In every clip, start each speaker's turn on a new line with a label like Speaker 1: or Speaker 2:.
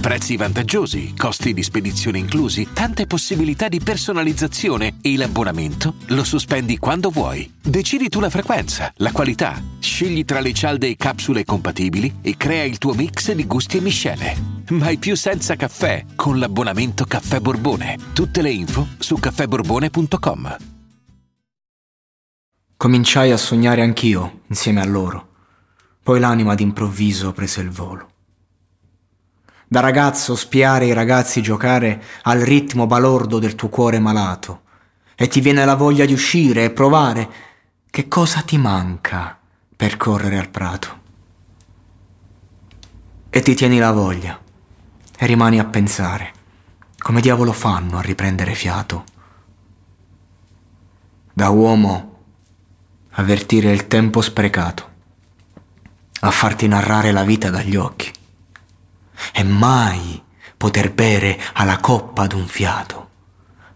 Speaker 1: Prezzi vantaggiosi, costi di spedizione inclusi, tante possibilità di personalizzazione e l'abbonamento lo sospendi quando vuoi. Decidi tu la frequenza, la qualità, scegli tra le cialde e capsule compatibili e crea il tuo mix di gusti e miscele. Mai più senza caffè con l'abbonamento Caffè Borbone. Tutte le info su caffèborbone.com.
Speaker 2: Cominciai a sognare anch'io insieme a loro. Poi l'anima d'improvviso prese il volo. Da ragazzo spiare i ragazzi giocare al ritmo balordo del tuo cuore malato. E ti viene la voglia di uscire e provare. Che cosa ti manca per correre al prato. E ti tieni la voglia. E rimani a pensare. Come diavolo fanno a riprendere fiato. Da uomo avvertire il tempo sprecato. A farti narrare la vita dagli occhi e mai poter bere alla coppa d'un fiato,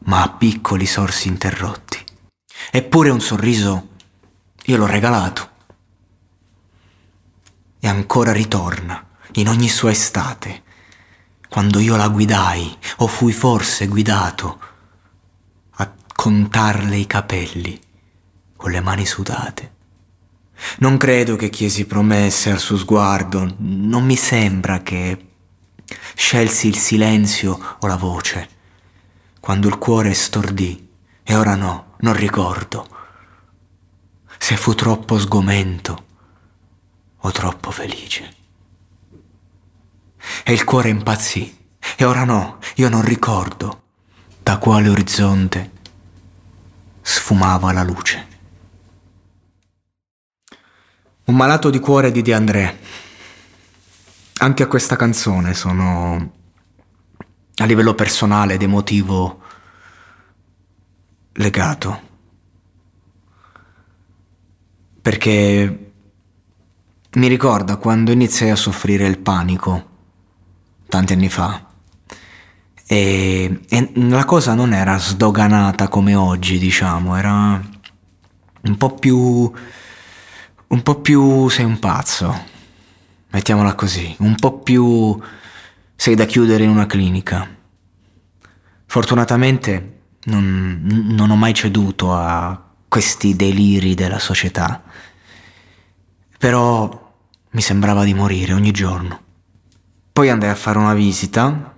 Speaker 2: ma a piccoli sorsi interrotti. Eppure un sorriso io l'ho regalato. E ancora ritorna in ogni sua estate, quando io la guidai o fui forse guidato a contarle i capelli con le mani sudate. Non credo che chiesi promesse al suo sguardo, non mi sembra che scelsi il silenzio o la voce, quando il cuore stordì, e ora no, non ricordo se fu troppo sgomento o troppo felice. E il cuore impazzì, e ora no, io non ricordo da quale orizzonte sfumava la luce. Un malato di cuore di De André. Anche a questa canzone sono a livello personale ed emotivo legato. Perché mi ricorda quando iniziai a soffrire il panico, tanti anni fa. E, e, la cosa non era sdoganata come oggi, diciamo, era un po' più un po' più sei un pazzo, mettiamola così, un po' più sei da chiudere in una clinica. Fortunatamente non, non ho mai ceduto a questi deliri della società, però mi sembrava di morire ogni giorno. Poi andai a fare una visita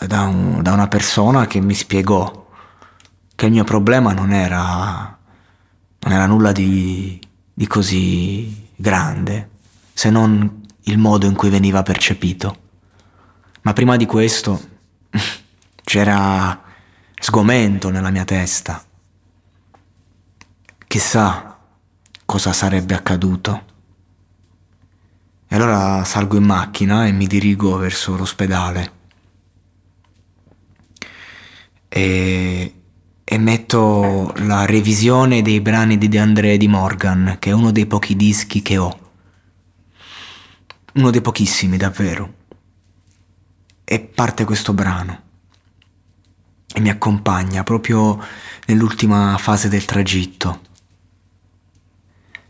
Speaker 2: da, un, da una persona che mi spiegò che il mio problema non era, non era nulla di di così grande, se non il modo in cui veniva percepito. Ma prima di questo c'era sgomento nella mia testa. Chissà cosa sarebbe accaduto. E allora salgo in macchina e mi dirigo verso l'ospedale. E e metto la revisione dei brani di De André di Morgan, che è uno dei pochi dischi che ho. Uno dei pochissimi, davvero. E parte questo brano. E mi accompagna proprio nell'ultima fase del tragitto.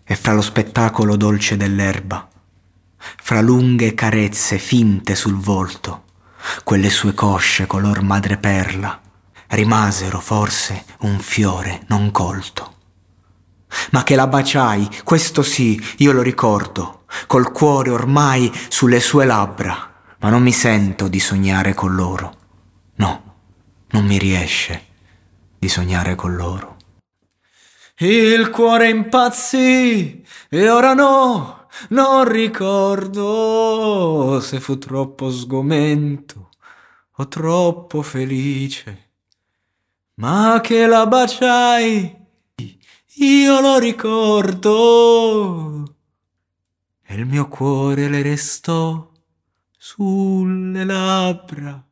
Speaker 2: E fra lo spettacolo dolce dell'erba, fra lunghe carezze finte sul volto, quelle sue cosce color madreperla, rimasero forse un fiore non colto. Ma che la baciai, questo sì, io lo ricordo, col cuore ormai sulle sue labbra, ma non mi sento di sognare con loro. No, non mi riesce di sognare con loro. Il cuore impazzì e ora no, non ricordo se fu troppo sgomento o troppo felice ma che la baciai, io lo ricordo. E il mio cuore le restò sulle labbra.